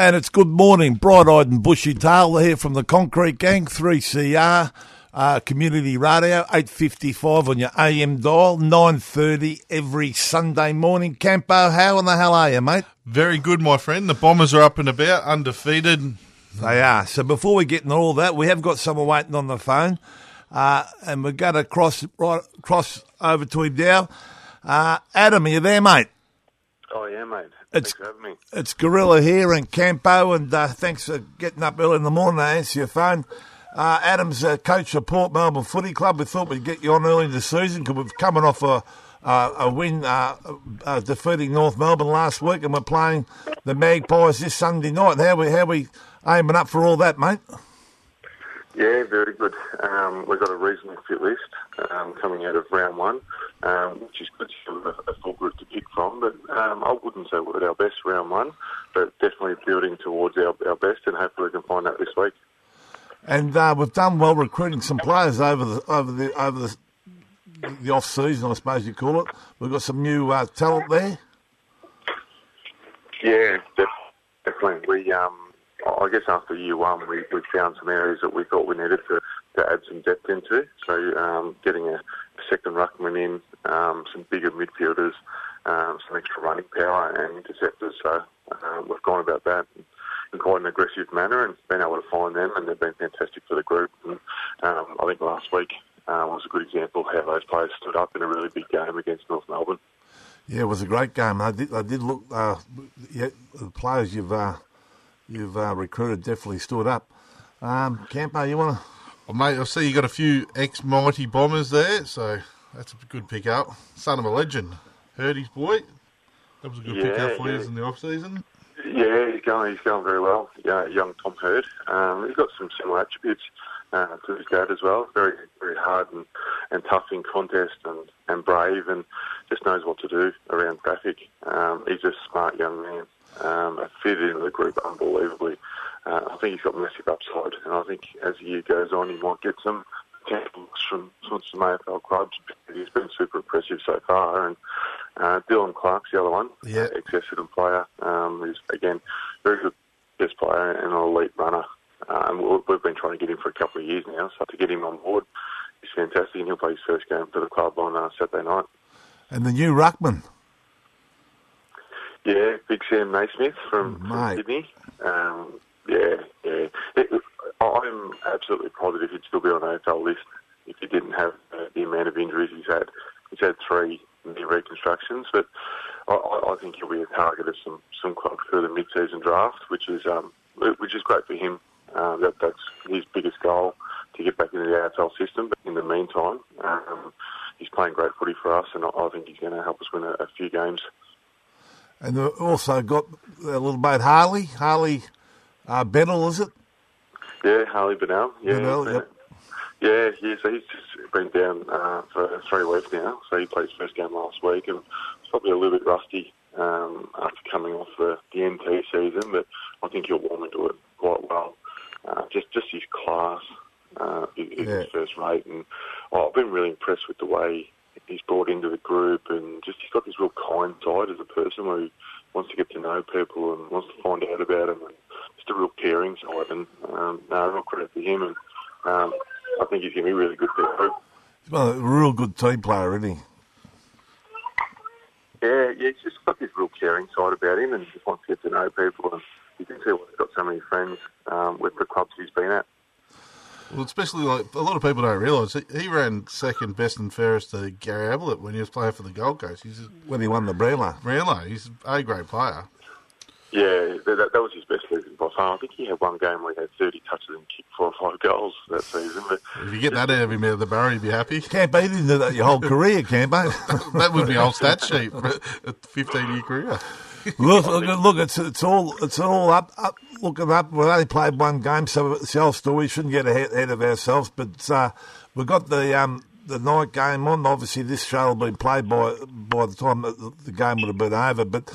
And it's good morning, bright-eyed and bushy-tailed here from the Concrete Gang, 3CR, uh, Community Radio, 8.55 on your AM dial, 9.30 every Sunday morning. Campo, how in the hell are you, mate? Very good, my friend. The Bombers are up and about, undefeated. They are. So before we get into all that, we have got someone waiting on the phone, uh, and we're going to cross right cross over to him now. Uh, Adam, are you there, mate? Oh yeah, mate. It's- Thanks for having me. It's Gorilla here in Campo, and uh, thanks for getting up early in the morning to answer your phone. Uh, Adam's uh, coach of Port Melbourne Footy Club. We thought we'd get you on early in the season because we're coming off a uh, a win uh, uh, defeating North Melbourne last week, and we're playing the Magpies this Sunday night. How we how we aiming up for all that, mate? Yeah, very good. Um, we've got a reasonably fit list um, coming out of round one, um, which is good a full group to pick from. But um, I wouldn't say we're at our best round one, but definitely building towards our, our best, and hopefully we can find that this week. And uh, we've done well recruiting some players over the over the over the the off season, I suppose you call it. We've got some new uh, talent there. Yeah, def- definitely. We, um, I guess after year one, we, we found some areas that we thought we needed to, to add some depth into. So um, getting a, a second ruckman in, um, some bigger midfielders, um, some extra running power and interceptors. So um, we've gone about that in quite an aggressive manner and been able to find them, and they've been fantastic for the group. And um, I think last week uh, was a good example of how those players stood up in a really big game against North Melbourne. Yeah, it was a great game. I did, I did look. Uh, yeah, the players you've uh, you've uh, recruited definitely stood up. Um, Campo, you want to? Well, mate, I see you got a few ex-mighty Bombers there, so that's a good pick-up. Son of a legend. Hird his boy. That was a good Yeah, pick-up for yeah. you in the off-season. Yeah, he's going. He's going very well. Yeah, young Tom Hird. Um, he's got some similar attributes uh, to his dad as well. Very, very hard and, and tough in contest and, and brave, and just knows what to do around traffic. Um, he's a smart young man. Um, fitted into the group unbelievably. Uh, I think he's got massive upside, and I think as the year goes on, he might get some from from some AFL clubs. He's been super impressive so far, and uh, Dylan Clarke's the other one, Yeah. ex-Essendon player. Um, who's again very good best player and an elite runner. Um, we- we've been trying to get him for a couple of years now, so to get him on board is fantastic. And he'll play his first game for the club on uh, Saturday night. And the new ruckman. Yeah, Big Sam Naismith from, from Sydney. Um, yeah, yeah. It, I'm absolutely positive he'd still be on the AFL list if he didn't have uh, the amount of injuries he's had. He's had three knee reconstructions, but I, I think he'll be a target of some, some clubs for the mid-season draft, which is um, which is great for him. Um, that, that's his biggest goal to get back into the AFL system. But in the meantime, um, he's playing great footy for us, and I, I think he's going to help us win a, a few games. And we've also got a little mate Harley, Harley uh, Bennell, is it? Yeah, Harley Bennell. Yeah, Bennell, yep. Yeah, yeah. So he's just been down uh, for three weeks now. So he played his first game last week, and probably a little bit rusty um, after coming off the, the NT season, but I think he'll warm into it quite well. Uh, just just his class uh, is, is Yeah. first rate, and oh, I've been really impressed with the way he's brought into the group, and just he's got this real kind side as a person who wants to get to know people and wants to find out about them, and just a real caring side. And um, no, real credit to him, and um, I think he's going to be really good for the group. Well, a real good team player, isn't he? Yeah, yeah, he's just got this real caring side about him, and he just wants to get to know people. And you can see why he's got so many friends um, with the clubs he's been at. Well, especially like a lot of people don't realise he, he ran second best and fairest to Gary Ablett when he was playing for the Gold Coast. He's When he won the Brownlow. Brownlow. He's a great player. Yeah, that, that, that was his best season by far. I think he had one game where he had 30 touches and kicked four or five goals that season. But If you get that out of him out of the barrow, you'd be happy. You Can't beat him do that your whole career, can't they? that would be old stat sheet a 15 year career. look, look, look, it's it's all it's all up, up looking up. We've only played one game, so it's the old story. We shouldn't get ahead, ahead of ourselves. But uh, we've got the um, the night game on. Obviously, this show will be played by by the time the, the game would have been over. But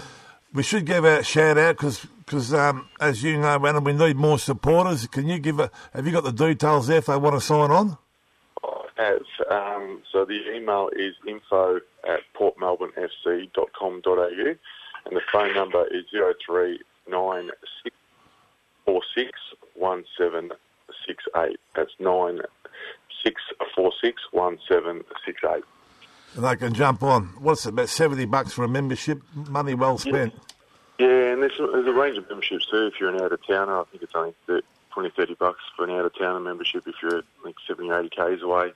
we should give a shout out because, um, as you know, Adam, we need more supporters. Can you give a? Have you got the details there if they want to sign on? as, um, so the email is info at portmelbournefc.com.au and the phone number is 0396461768. That's 96461768. And they can jump on. What's it, about seventy bucks for a membership? Money well spent. Yeah, and there's, there's a range of memberships too. If you're an out of towner, I think it's only thir- 20, 30 bucks for an out of towner membership if you're like 70 or 80 k's away,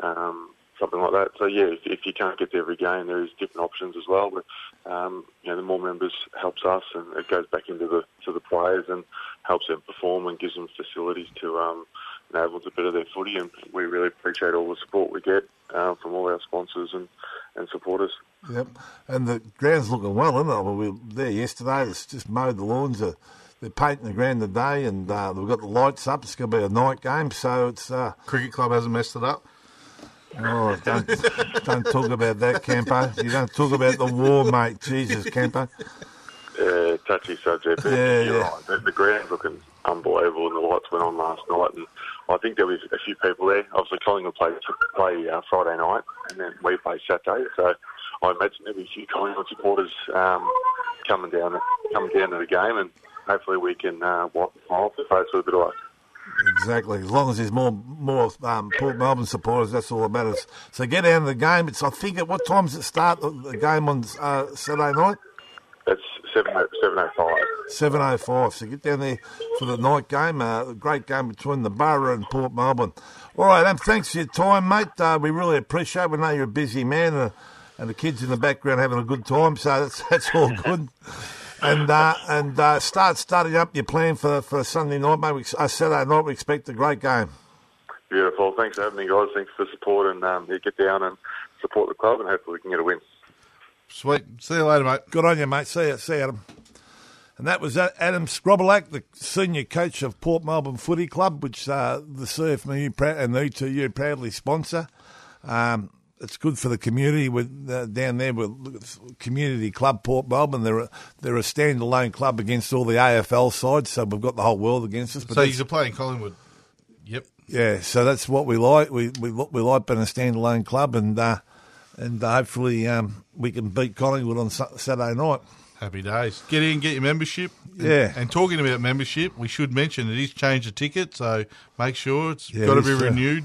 um, something like that. So yeah, if, if you can't get to every game, there is different options as well. But um, you know, the more members helps us, and it goes back into the to the players and helps them perform and gives them facilities to um, enable them to better their footy. And we really appreciate all the support we get uh, from all our sponsors and, and supporters. Yep. And the ground's looking well, isn't it? We were there yesterday. It's just mowed the lawns. Uh, they're painting the ground today, and uh, we've got the lights up. It's going to be a night game, so it's. Uh, Cricket club hasn't messed it up. oh, don't, don't talk about that, Camper. You don't talk about the war, mate. Jesus, Camper. Uh, touchy subject. Yeah, you're yeah. right. The, the ground's looking unbelievable, and the lights went on last night. And I think there was a few people there. Obviously, Collingwood played play uh, Friday night, and then we play Saturday. So I imagine there'll be a few Collingwood supporters um, coming down coming down to the game, and hopefully we can uh, wipe the smile off face with a bit of luck. Exactly. As long as there's more more um, Port Melbourne supporters, that's all that matters. So get out of the game. It's I think at what time does it start? The the game on uh, Saturday night. That's seven seven five. Seven oh five. So get down there for the night game. Uh, a great game between the Borough and Port Melbourne. All right, thanks for your time, mate. Uh, we really appreciate. it. We know you're a busy man, uh, and the kids in the background having a good time. So that's that's all good. And uh, and uh, start starting up your plan for for Sunday night, mate. We, uh, Saturday night, we expect a great game. Beautiful. Thanks for having me, guys. Thanks for the support, and um, yeah, get down and support the club, and hopefully we can get a win. Sweet. See you later, mate. Good on you, mate. See you, see you, Adam. And that was Adam Skrobalak, the senior coach of Port Melbourne Footy Club, which uh, the CFMEU and the ETU proudly sponsor. Um, it's good for the community with uh, down there with Community Club Port Melbourne. They're a, they're a standalone club against all the AFL sides, so we've got the whole world against us. But So he's playing Collingwood. Yep. yeah, so that's what we like. We we we like being a standalone club, and uh, and hopefully um, we can beat Collingwood on Saturday night. Happy days. Get in, get your membership. And- Yeah. And, talking about membership, we should mention it is change the ticket, so make sure it's Yeah, got to be uh, renewed.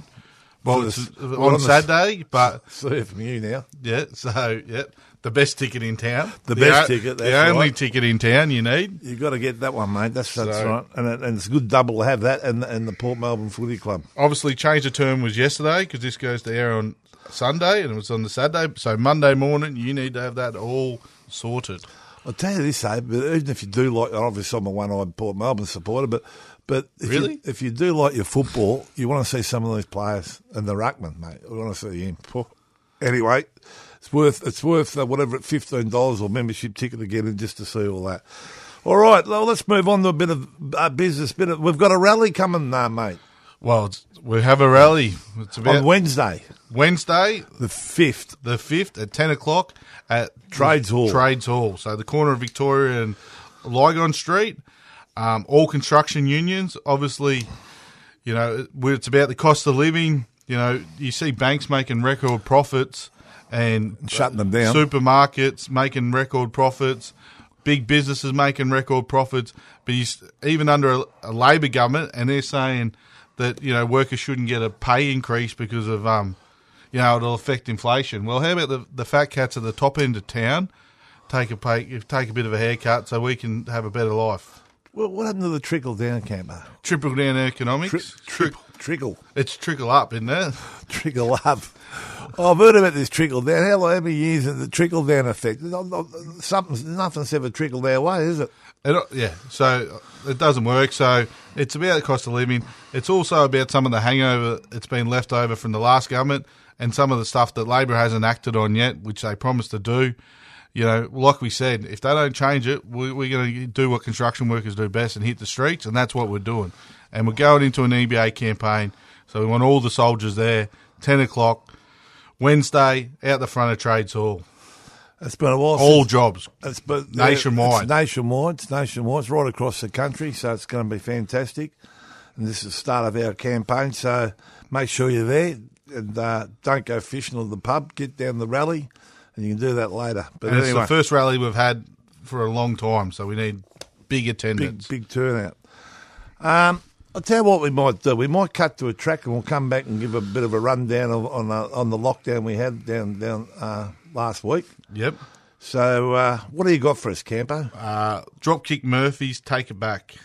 Well, it's the- on on the- Saturday, but See from you now. yeah, so yeah, the best ticket in town. The best o- ticket, the that's only right. ticket in town you need. You've got to get that one, mate. That's that's So- right, and it, and it's a good double to have that and and the Port Melbourne Footy Club. Obviously, change of term was yesterday because this goes to air on Sunday and it was on the Saturday. So Monday morning, you need to have that all sorted. I'll tell you this, eh? But even if you do like, obviously I'm a one-eyed Port Melbourne supporter, but but if Really? you, if you do like your football, you want to see some of these players and the ruckman, mate. I want to see him. Anyway, it's worth it's worth uh, whatever fifteen dollars or membership ticket to get in just to see all that. All right, well, let's move on to a bit of uh, business. Bit of, we've got a rally coming, now, mate, Well, it's, we have a rally. It's about on Wednesday, Wednesday, the fifth. the fifth at ten o'clock at Trades Hall. Trades Hall. So the corner of Victoria and Lygon Street. Um, all construction unions, obviously, you know, it's about the cost of living. You know, you see banks making record profits and Shutting them down. Supermarkets making record profits. Big businesses making record profits, but you, even under a, a Labor government, and they're saying that you know workers shouldn't get a pay increase because of um, you know it'll affect inflation. Well, how about the the fat cats at the top end of town take a pay, take a bit of a haircut so we can have a better life? Well, what happened to the trickle down camper? Trickle down economics. Tri- Trick- trickle, it's trickle up, isn't it? trickle up. Oh, I've heard about this trickle down. How many years is the trickle down effect? Something's nothing's ever trickled our way, is it? It, yeah, so uh, it doesn't work. So it's about the cost of living. It's also about some of the hangover that's been left over from the last government and some of the stuff that Labor hasn't acted on yet, which they promised to do. You know, like we said, if they don't change it, we, we're going to do what construction workers do best and hit the streets, and that's what we're doing. And we're going into an EBA campaign, so we want all the soldiers there. Ten o'clock Wednesday, out the front of Trades Hall. It's been a while. All since, jobs. it's been, nationwide. It's nationwide. It's nationwide. It's right across the country, so it's going to be fantastic. And this is the start of our campaign, so make sure you're there and uh, don't go fishing at the pub. Get down the rally, and you can do that later. But And it's the first rally we've had for a long time, so we need big big attendance. big turnout. Um, I'll tell you what we might do. We might cut to a track and we'll come back and give a bit of a rundown of, on uh, on the lockdown we had down down uh, last week. Yep. So, uh, what do you got for us, Campo? Uh, Dropkick Murphys, take it back.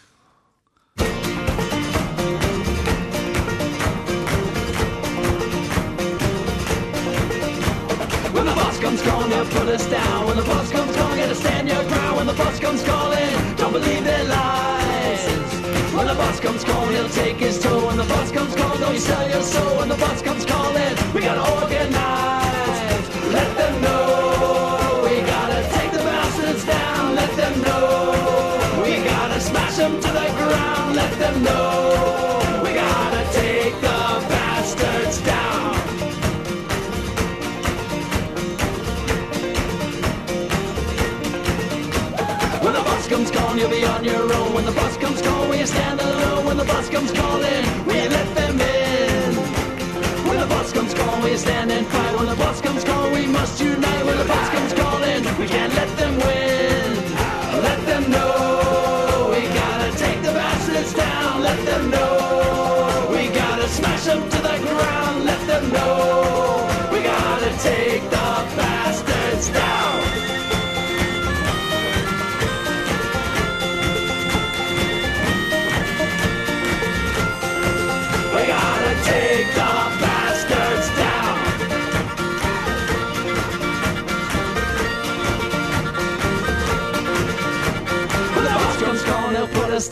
When the boss comes calling, they'll put us down. When the boss comes calling, gotta stand your ground. When the boss comes calling, don't believe their lies. When the boss comes calling, he'll take his toll. When the boss comes calling, don't you sell your soul. When the boss comes calling, we gotta organize. When the bus comes calling, we stand alone? When the bus comes calling, you let them in? When the bus comes calling, we stand and fight?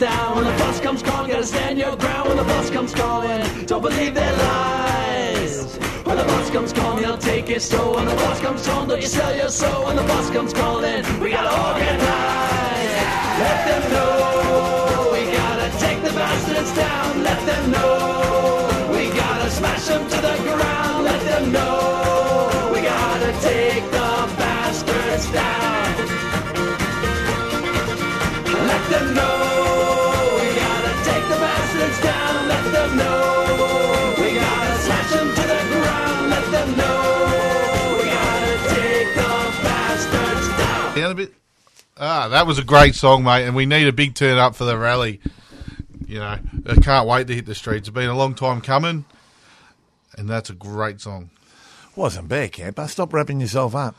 Down. When the bus comes calling, gotta stand your ground. When the bus comes calling, don't believe their lies. When the bus comes calling, they'll take your soul. When the bus comes calling, don't you sell your soul. When the bus comes calling, we gotta organize. Let them know we gotta take the bastards down. Let them know we gotta smash them to the ground. Let them know we gotta take the bastards down. Let them know down. A bit. Ah, that was a great song, mate, and we need a big turn up for the rally. You know, I can't wait to hit the streets. It's been a long time coming, and that's a great song. Wasn't bad, Campo. Stop wrapping yourself up.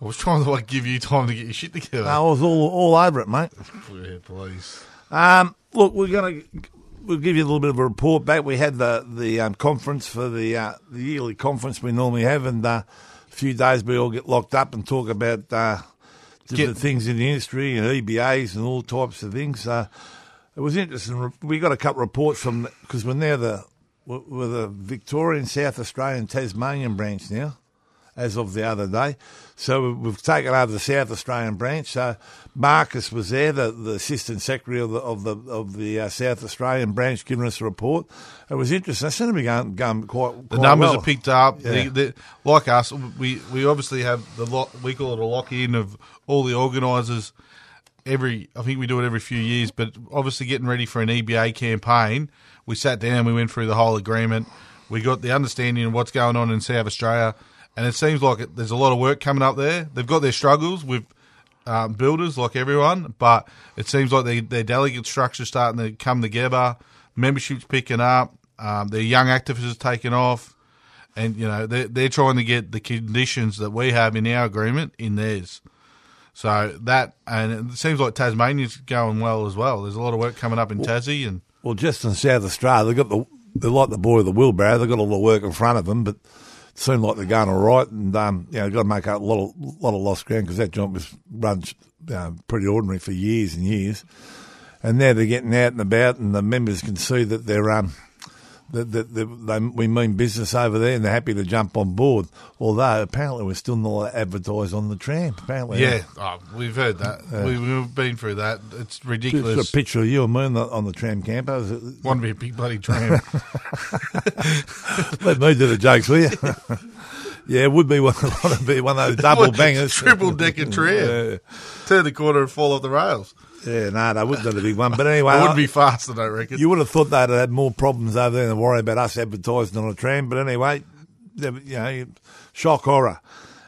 I was trying to like give you time to get your shit together. I was all all over it, mate. Yeah, please. Um, look, we're going to we'll give you a little bit of a report back. We had the the um, conference for the uh, the yearly conference we normally have, and uh, a few days we all get locked up and talk about uh, different things in the industry and EBAs and all types of things. Uh, it was interesting. We got a couple of reports from because we're now the we're the Victorian, South Australian, Tasmanian branch now, as of the other day. So we've taken over the South Australian branch. So Marcus was there, the, the assistant secretary of the of the of the uh, South Australian branch, giving us a report. It was interesting. I seem to be going, going quite. The numbers well. are picked up. Yeah. The, the, like us, we, we obviously have the lock, we call it a lock in of all the organisers. Every I think we do it every few years, but obviously getting ready for an EBA campaign, we sat down, we went through the whole agreement, we got the understanding of what's going on in South Australia, and it seems like it, there's a lot of work coming up there. They've got their struggles with um, builders, like everyone, but it seems like they, their delegate structure starting to come together. Membership's picking up. Um, their young activists taking off, and you know they're they're trying to get the conditions that we have in our agreement in theirs. So that and it seems like Tasmania's going well as well. There's a lot of work coming up in Tassie, and Well, just in South Australia, they've got the they're like the boy of the wheelbarrow. They've got all the work in front of them, but seemed like they're going all right. And um, you know, got to make up a lot of lot of lost ground because that joint was run uh, pretty ordinary for years and years. And now they're getting out and about, and the members can see that they're um that, that, that they, we mean business over there, and they're happy to jump on board. Although apparently we're still not advertised on the tram. Apparently, yeah, oh, we've heard that. We, we've been through that. It's ridiculous. Just a picture of you and me on the, on the tram camper. Is it- Want to be a big bloody tram? Let me do the jokes, will you? yeah, it would be one, be one of those double bangers. triple decker tram. Yeah, Turn the corner and fall off the rails. Yeah no, they wouldn't do the big one. But anyway, It would be faster, I reckon. you would have thought they'd have had more problems over there than worry about us advertising on a tram. But anyway, you know, shock horror.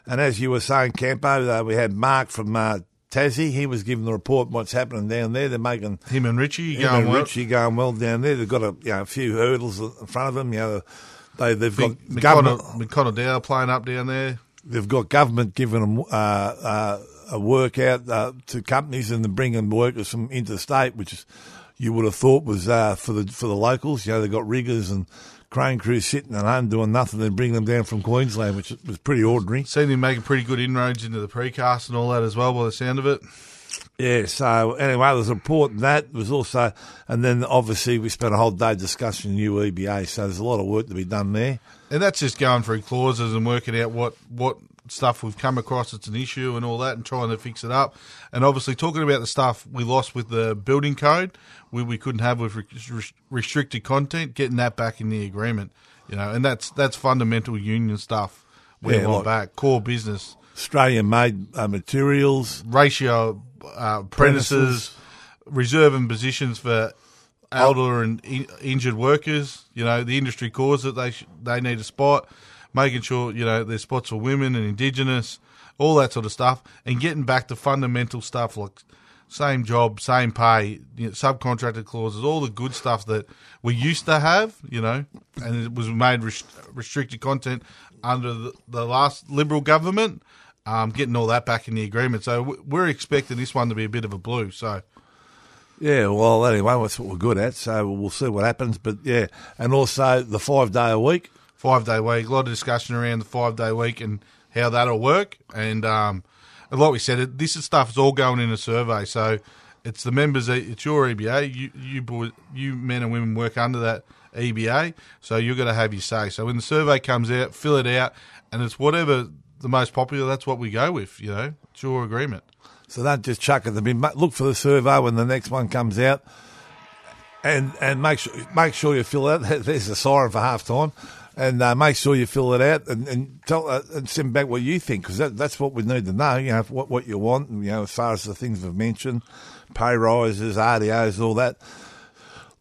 And as you were saying, Campo, uh, we had Mark from uh, Tassie. He was giving the report on what's happening down there. They're making Him and Richie him going and well. Richie going well down there. They've got a, you know, a few hurdles in front of them. You know, they, they've got Think government. McConnell, McConnell Dow playing up down there. they've got government giving them uh, uh, a workout uh, to companies and bringing workers from interstate, which is, you would have thought was uh, for the for the locals. You know, they've got riggers and crane crews sitting at home doing nothing. They bring them down from Queensland, which was pretty ordinary. Seen him making pretty good inroads into the precast and all that as well, by the sound of it. Yeah. So anyway, there's a report and that was also, and then obviously we spent a whole day discussing new EBA. So there's a lot of work to be done there. And that's just going through clauses and working out what, what stuff we've come across it's an issue and all that and trying to fix it up. And obviously talking about the stuff we lost with the building code, we, we couldn't have with re- restricted content, getting that back in the agreement. You know, and that's that's fundamental union stuff. We Yeah, want like- back core business Australian made uh, materials. ratio uh, apprentices, reserving positions for elder and in, injured workers. You know, the industry cause that they sh- they need a spot, making sure you know there's spots for women and indigenous, all that sort of stuff, and getting back to fundamental stuff like same job, same pay, you know, subcontracted clauses, all the good stuff that we used to have. You know, and it was made res- restricted content under the, the last Liberal government. Um, getting all that back in the agreement, so w- we're expecting this one to be a bit of a blue. So Yeah, well, anyway, that's what we're good at. So we'll see what happens. But yeah, and also the five day a week. Five day week. A lot of discussion around the five day week and how that'll work. And, um, and like we said, it, this is stuff is all going in a survey. So it's the members. It's your EBA. You you you men and women work under that EBA. So you're going to have your say. So when the survey comes out, fill it out, and it's whatever the most popular. That's what we go with. You know, it's your agreement. So don't just chuck it. the. Look for the survey when the next one comes out, and and make sure make sure you fill out. There's a siren for half time, and uh, make sure you fill it out and, and tell uh, and send back what you think because that, that's what we need to know. You know what what you want. You know as far as the things we've mentioned, pay rises, RDOs, all that.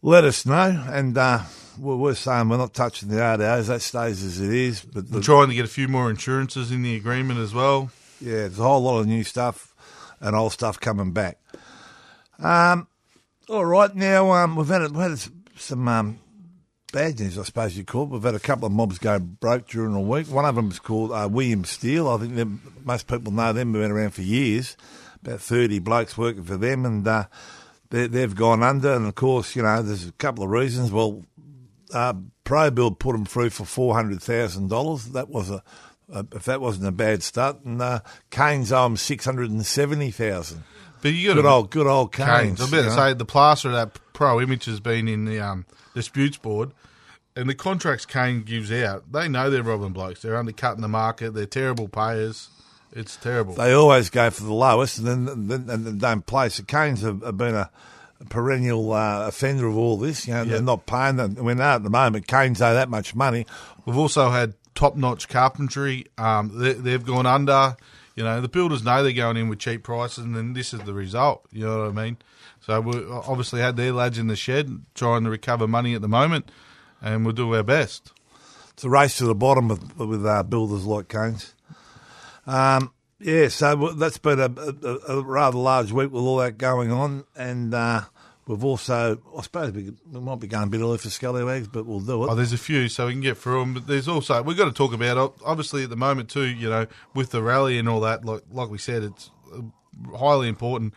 Let us know, and uh, we're, we're saying we're not touching the RDOs. That stays as it is. But the, We're trying to get a few more insurances in the agreement as well. yeah, there's a whole lot of new stuff and old stuff coming back. Um, all right, now um, we've had we've had some um, bad news, I suppose you call. it. We've had a couple of mobs go broke during the week. One of them is called uh, William Steele. I think most people know them. They've been around for years. About thirty blokes working for them, and uh, they, they've gone under. And of course, you know, there's a couple of reasons. Well, uh, ProBuild put them through for four hundred thousand dollars. That was a if that wasn't a bad start. And uh, Kanes owe him six hundred and seventy thousand. But you got Good old, good old Kanes. Kanes. I'm about to say the plaster of that pro image has been in the um, disputes board, and the contracts Kane gives out. They know they're robbing blokes. They're undercutting the market. They're terrible payers. It's terrible. They always go for the lowest, and then, then and then don't play. So Kanes have, have been a, perennial uh, offender of all this. You know, Yeah. they're not paying them. When they're at the moment, Kane's owe that much money. We've also had top-notch carpentry. Um, they, they've gone under. You know, the builders know they're going in with cheap prices, and then this is the result. You know what I mean? So we obviously had their lads in the shed trying to recover money at the moment, and we'll do our best. It's a race to the bottom with with uh, builders like Kanes. Um, yeah, so that's been a, a, a rather large week with all that going on, and uh, we've also, I suppose, we, we might be going a bit early for scallywags, but we'll do it. Oh, there's a few, so we can get through them. But there's also we've got to talk about obviously at the moment too. You know, with the rally and all that, like like we said, it's uh, highly important.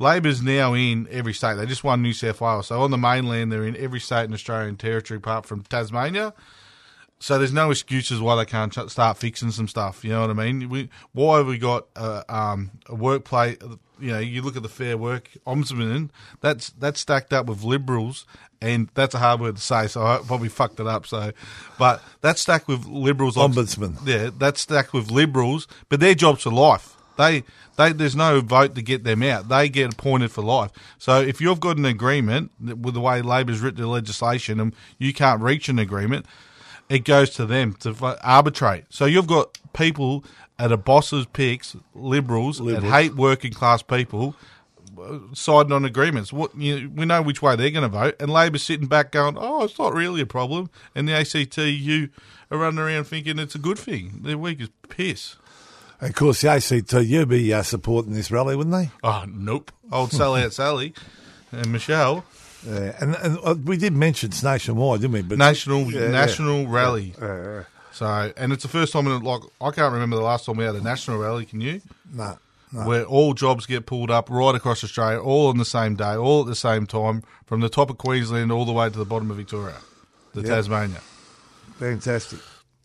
Labor's now in every state. They just won New South Wales, so on the mainland they're in every state in Australian territory apart from Tasmania. So there's no excuses why they can't start fixing some stuff. You know what I mean? We, why have we got uh, um, a workplace? You know, you look at the Fair Work Ombudsman. That's that's stacked up with liberals, and that's a hard word to say. So I probably fucked it up. So, but that's stacked with liberals. Ombudsman. Yeah, that's stacked with liberals, but their jobs for life. They, they, there's no vote to get them out. They get appointed for life. So if you've got an agreement with the way Labor's written the legislation, and you can't reach an agreement, it goes to them to arbitrate. So you've got people at a boss's picks, liberals, that hate working class people, siding on agreements. What you, we know which way they're going to vote, and Labor's sitting back going, "Oh, it's not really a problem," and the ACTU are running around thinking it's a good thing. They're weak as piss. And of course, the ACTU be uh, supporting this rally, wouldn't they? Oh, nope. Old Sellout Sally and Michelle. Yeah, and, and uh, we did mention it's nationwide, didn't we? But National Yeah, yeah. national rally. Yeah, yeah. So, and it's the first time in like I can't remember the last time we had a national rally. Can you? No, no. Where all jobs get pulled up right across Australia, all on the same day, all at the same time, from the top of Queensland all the way to the bottom of Victoria, the Tasmania. Fantastic.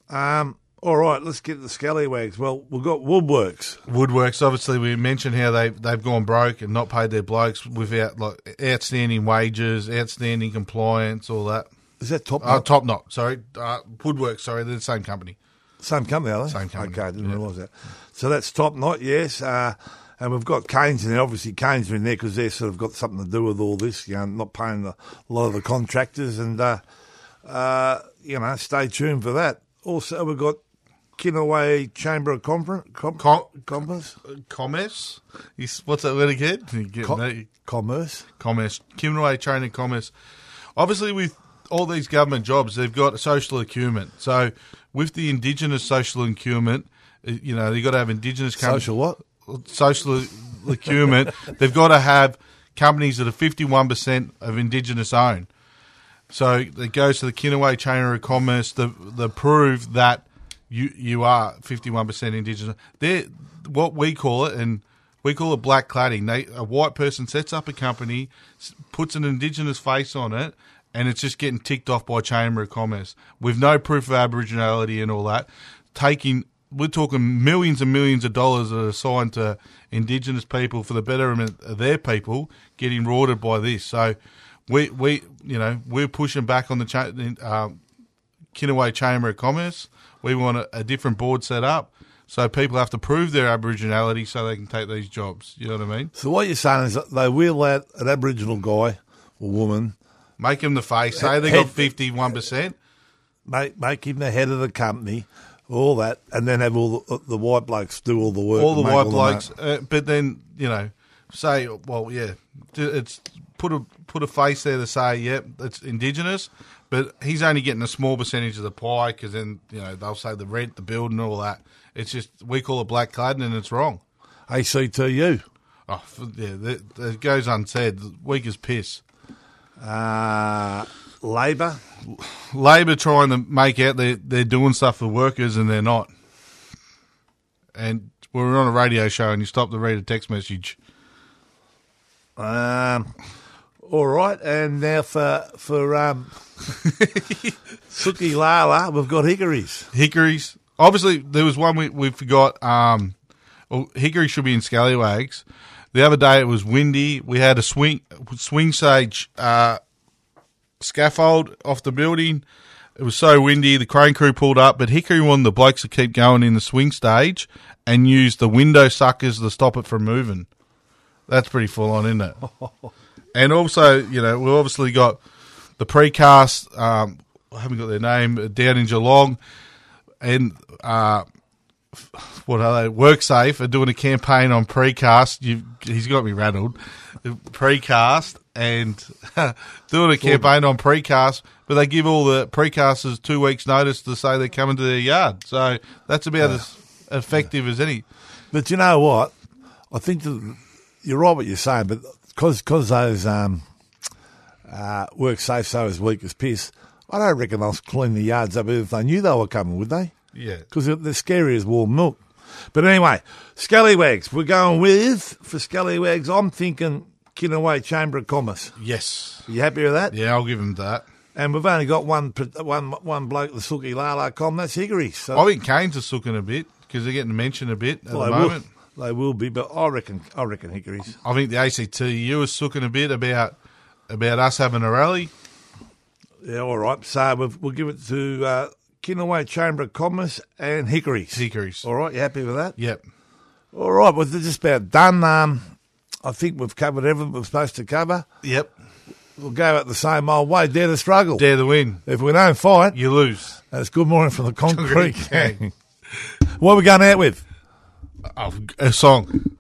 Um, all right, let's get the scallywags. Well, we've got Woodworks. Woodworks, obviously, we mentioned how they they've gone broke and not paid their blokes without like outstanding wages, outstanding compliance, all that. Is that top? Oh, notch? top knot, sorry, uh, Woodworks, sorry, they're the same company. Same company, are they? Same company, Okay, I didn't yeah. realise that. So that's top knot, yes. Uh, and we've got Kanes in there. Obviously, Kanes are in there because they've sort of got something to do with all this. You know, not paying the, a lot of the contractors, and uh, uh, you know, stay tuned for that. Also, we've got Kinaway Chamber of com- Com- Commerce, Commerce, Is- what's that word again? Com- that? Commerce. commerce, Kimberley of Commerce. Obviously, with all these government jobs, they've got social acumen. So, with the Indigenous social acumen, uh, you know, they've got to have Indigenous com- Social what? social acumen. they've got to have companies that are fifty-one percent of Indigenous owned. So it goes to the Kinaway Chamber of Commerce to, to prove that you you are fifty one percent Indigenous. They're what we call it, and we call it black cladding. They a white person sets up a company, puts an Indigenous face on it, and it's just getting ticked off by Chamber of Commerce with no proof of Aboriginality and all that. Taking we're talking millions and millions of dollars that are assigned to Indigenous people for the betterment of their people, getting rorted by this. So we we you know we're pushing back on the cha- um, Kinaway Chamber of Commerce. We want a, a different board set up so people have to prove their Aboriginality so they can take these jobs. You know what I mean? So what you're saying is that they will out an Aboriginal guy or woman, Make him the face. Say they got fifty one percent. make make him the head of the company, all that, and then have all the, the white blokes do all the work. All the white the blokes, uh, but then you know, say, well, yeah, it's put a put a face there to say, yep, it's indigenous, but he's only getting a small percentage of the pie because then you know they'll say the rent, the building, all that. It's just we call it black cladding and it's wrong. ACTU. Oh, yeah, that goes unsaid. Weak as piss. Uh, Labor. Labor trying to make out they they're doing stuff for workers and they're not. And we're on a radio show and you stop to read a text message. Um, all right, and now for for um, Sookie Lala, we've got hickories. Hickories, obviously there was one we, we forgot. Um, well, Hickory should be in Scallywags. The other day it was windy. We had a swing swing stage uh, scaffold off the building. It was so windy. The crane crew pulled up, but Hickory wanted the blokes to keep going in the swing stage and use the window suckers to stop it from moving. That's pretty full on, isn't it? and also, you know, we've obviously got the precast. Um, I haven't got their name down in Geelong, and uh, what are they? WorkSafe are doing a campaign on precast. You, he's got me rattled. Precast and doing a campaign on precast, but they give all the precasters two weeks' notice to say they're coming to their yard. So that's about as effective as any. But you know what? I think that you're right what you're saying, but because cause those um, uh, work safe so as weak as piss, I don't reckon they'll clean the yards up if they knew they were coming, would they? Yeah. Because they're scary as warm milk. But anyway, Scallywags, we're going with, for Scallywags, I'm thinking Kinaway Chamber of Commerce. Yes. Are you happy with that? Yeah, I'll give him that. And we've only got one one one bloke, the Sookie Lala com, that's Hickory. So I think Kanes are sooking a bit because they're getting mentioned a bit at Well, the they will- moment. They will be, but I reckon I reckon Hickory's. I think the ACTU is sooking a bit about about us having a rally. Yeah, all right. So we've, we'll give it to uh, Kinaway Chamber of Commerce and Hickory's. Hickory's. All right, you happy with that? Yep. All right, well, they're just about done. Um, I think we've covered everything we're supposed to cover. Yep. We'll go out the same old way, dare to struggle. Dare the win. If we don't fight, You lose. That's good morning from the concrete Concrete what are we going out with? A song.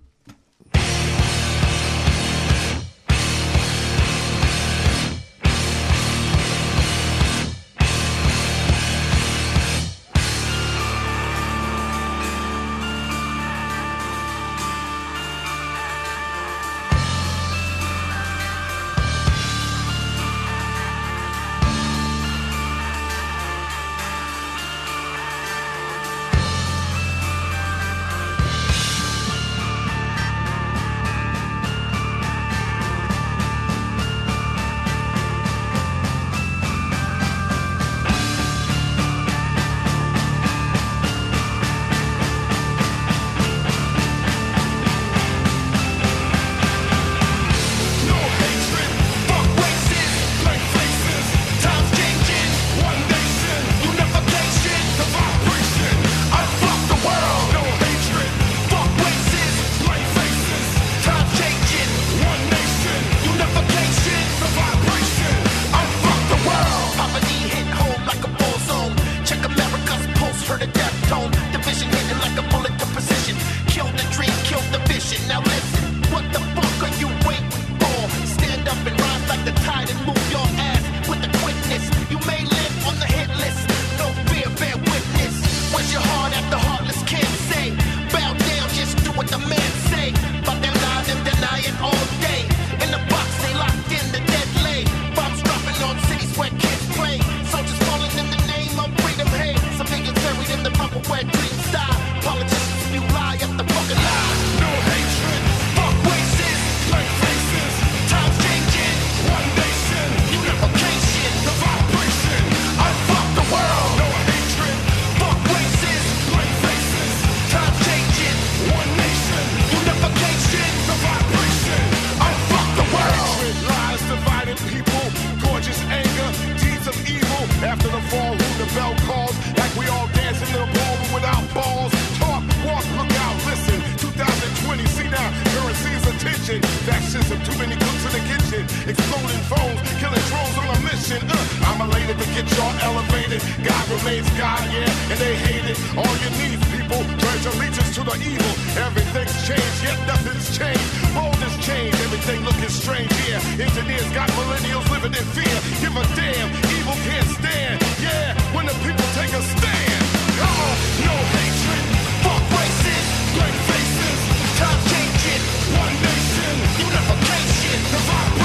Elevated. God remains God, yeah, and they hate it. All you need, people, pledge allegiance to the evil. Everything's changed, yet nothing's changed. World has changed, everything looking strange, yeah. Engineers got millennials living in fear. Give a damn, evil can't stand. Yeah, when the people take a stand. Uh-uh, no hatred, fuck races, blank faces, time changing, one nation, unification, the vibration,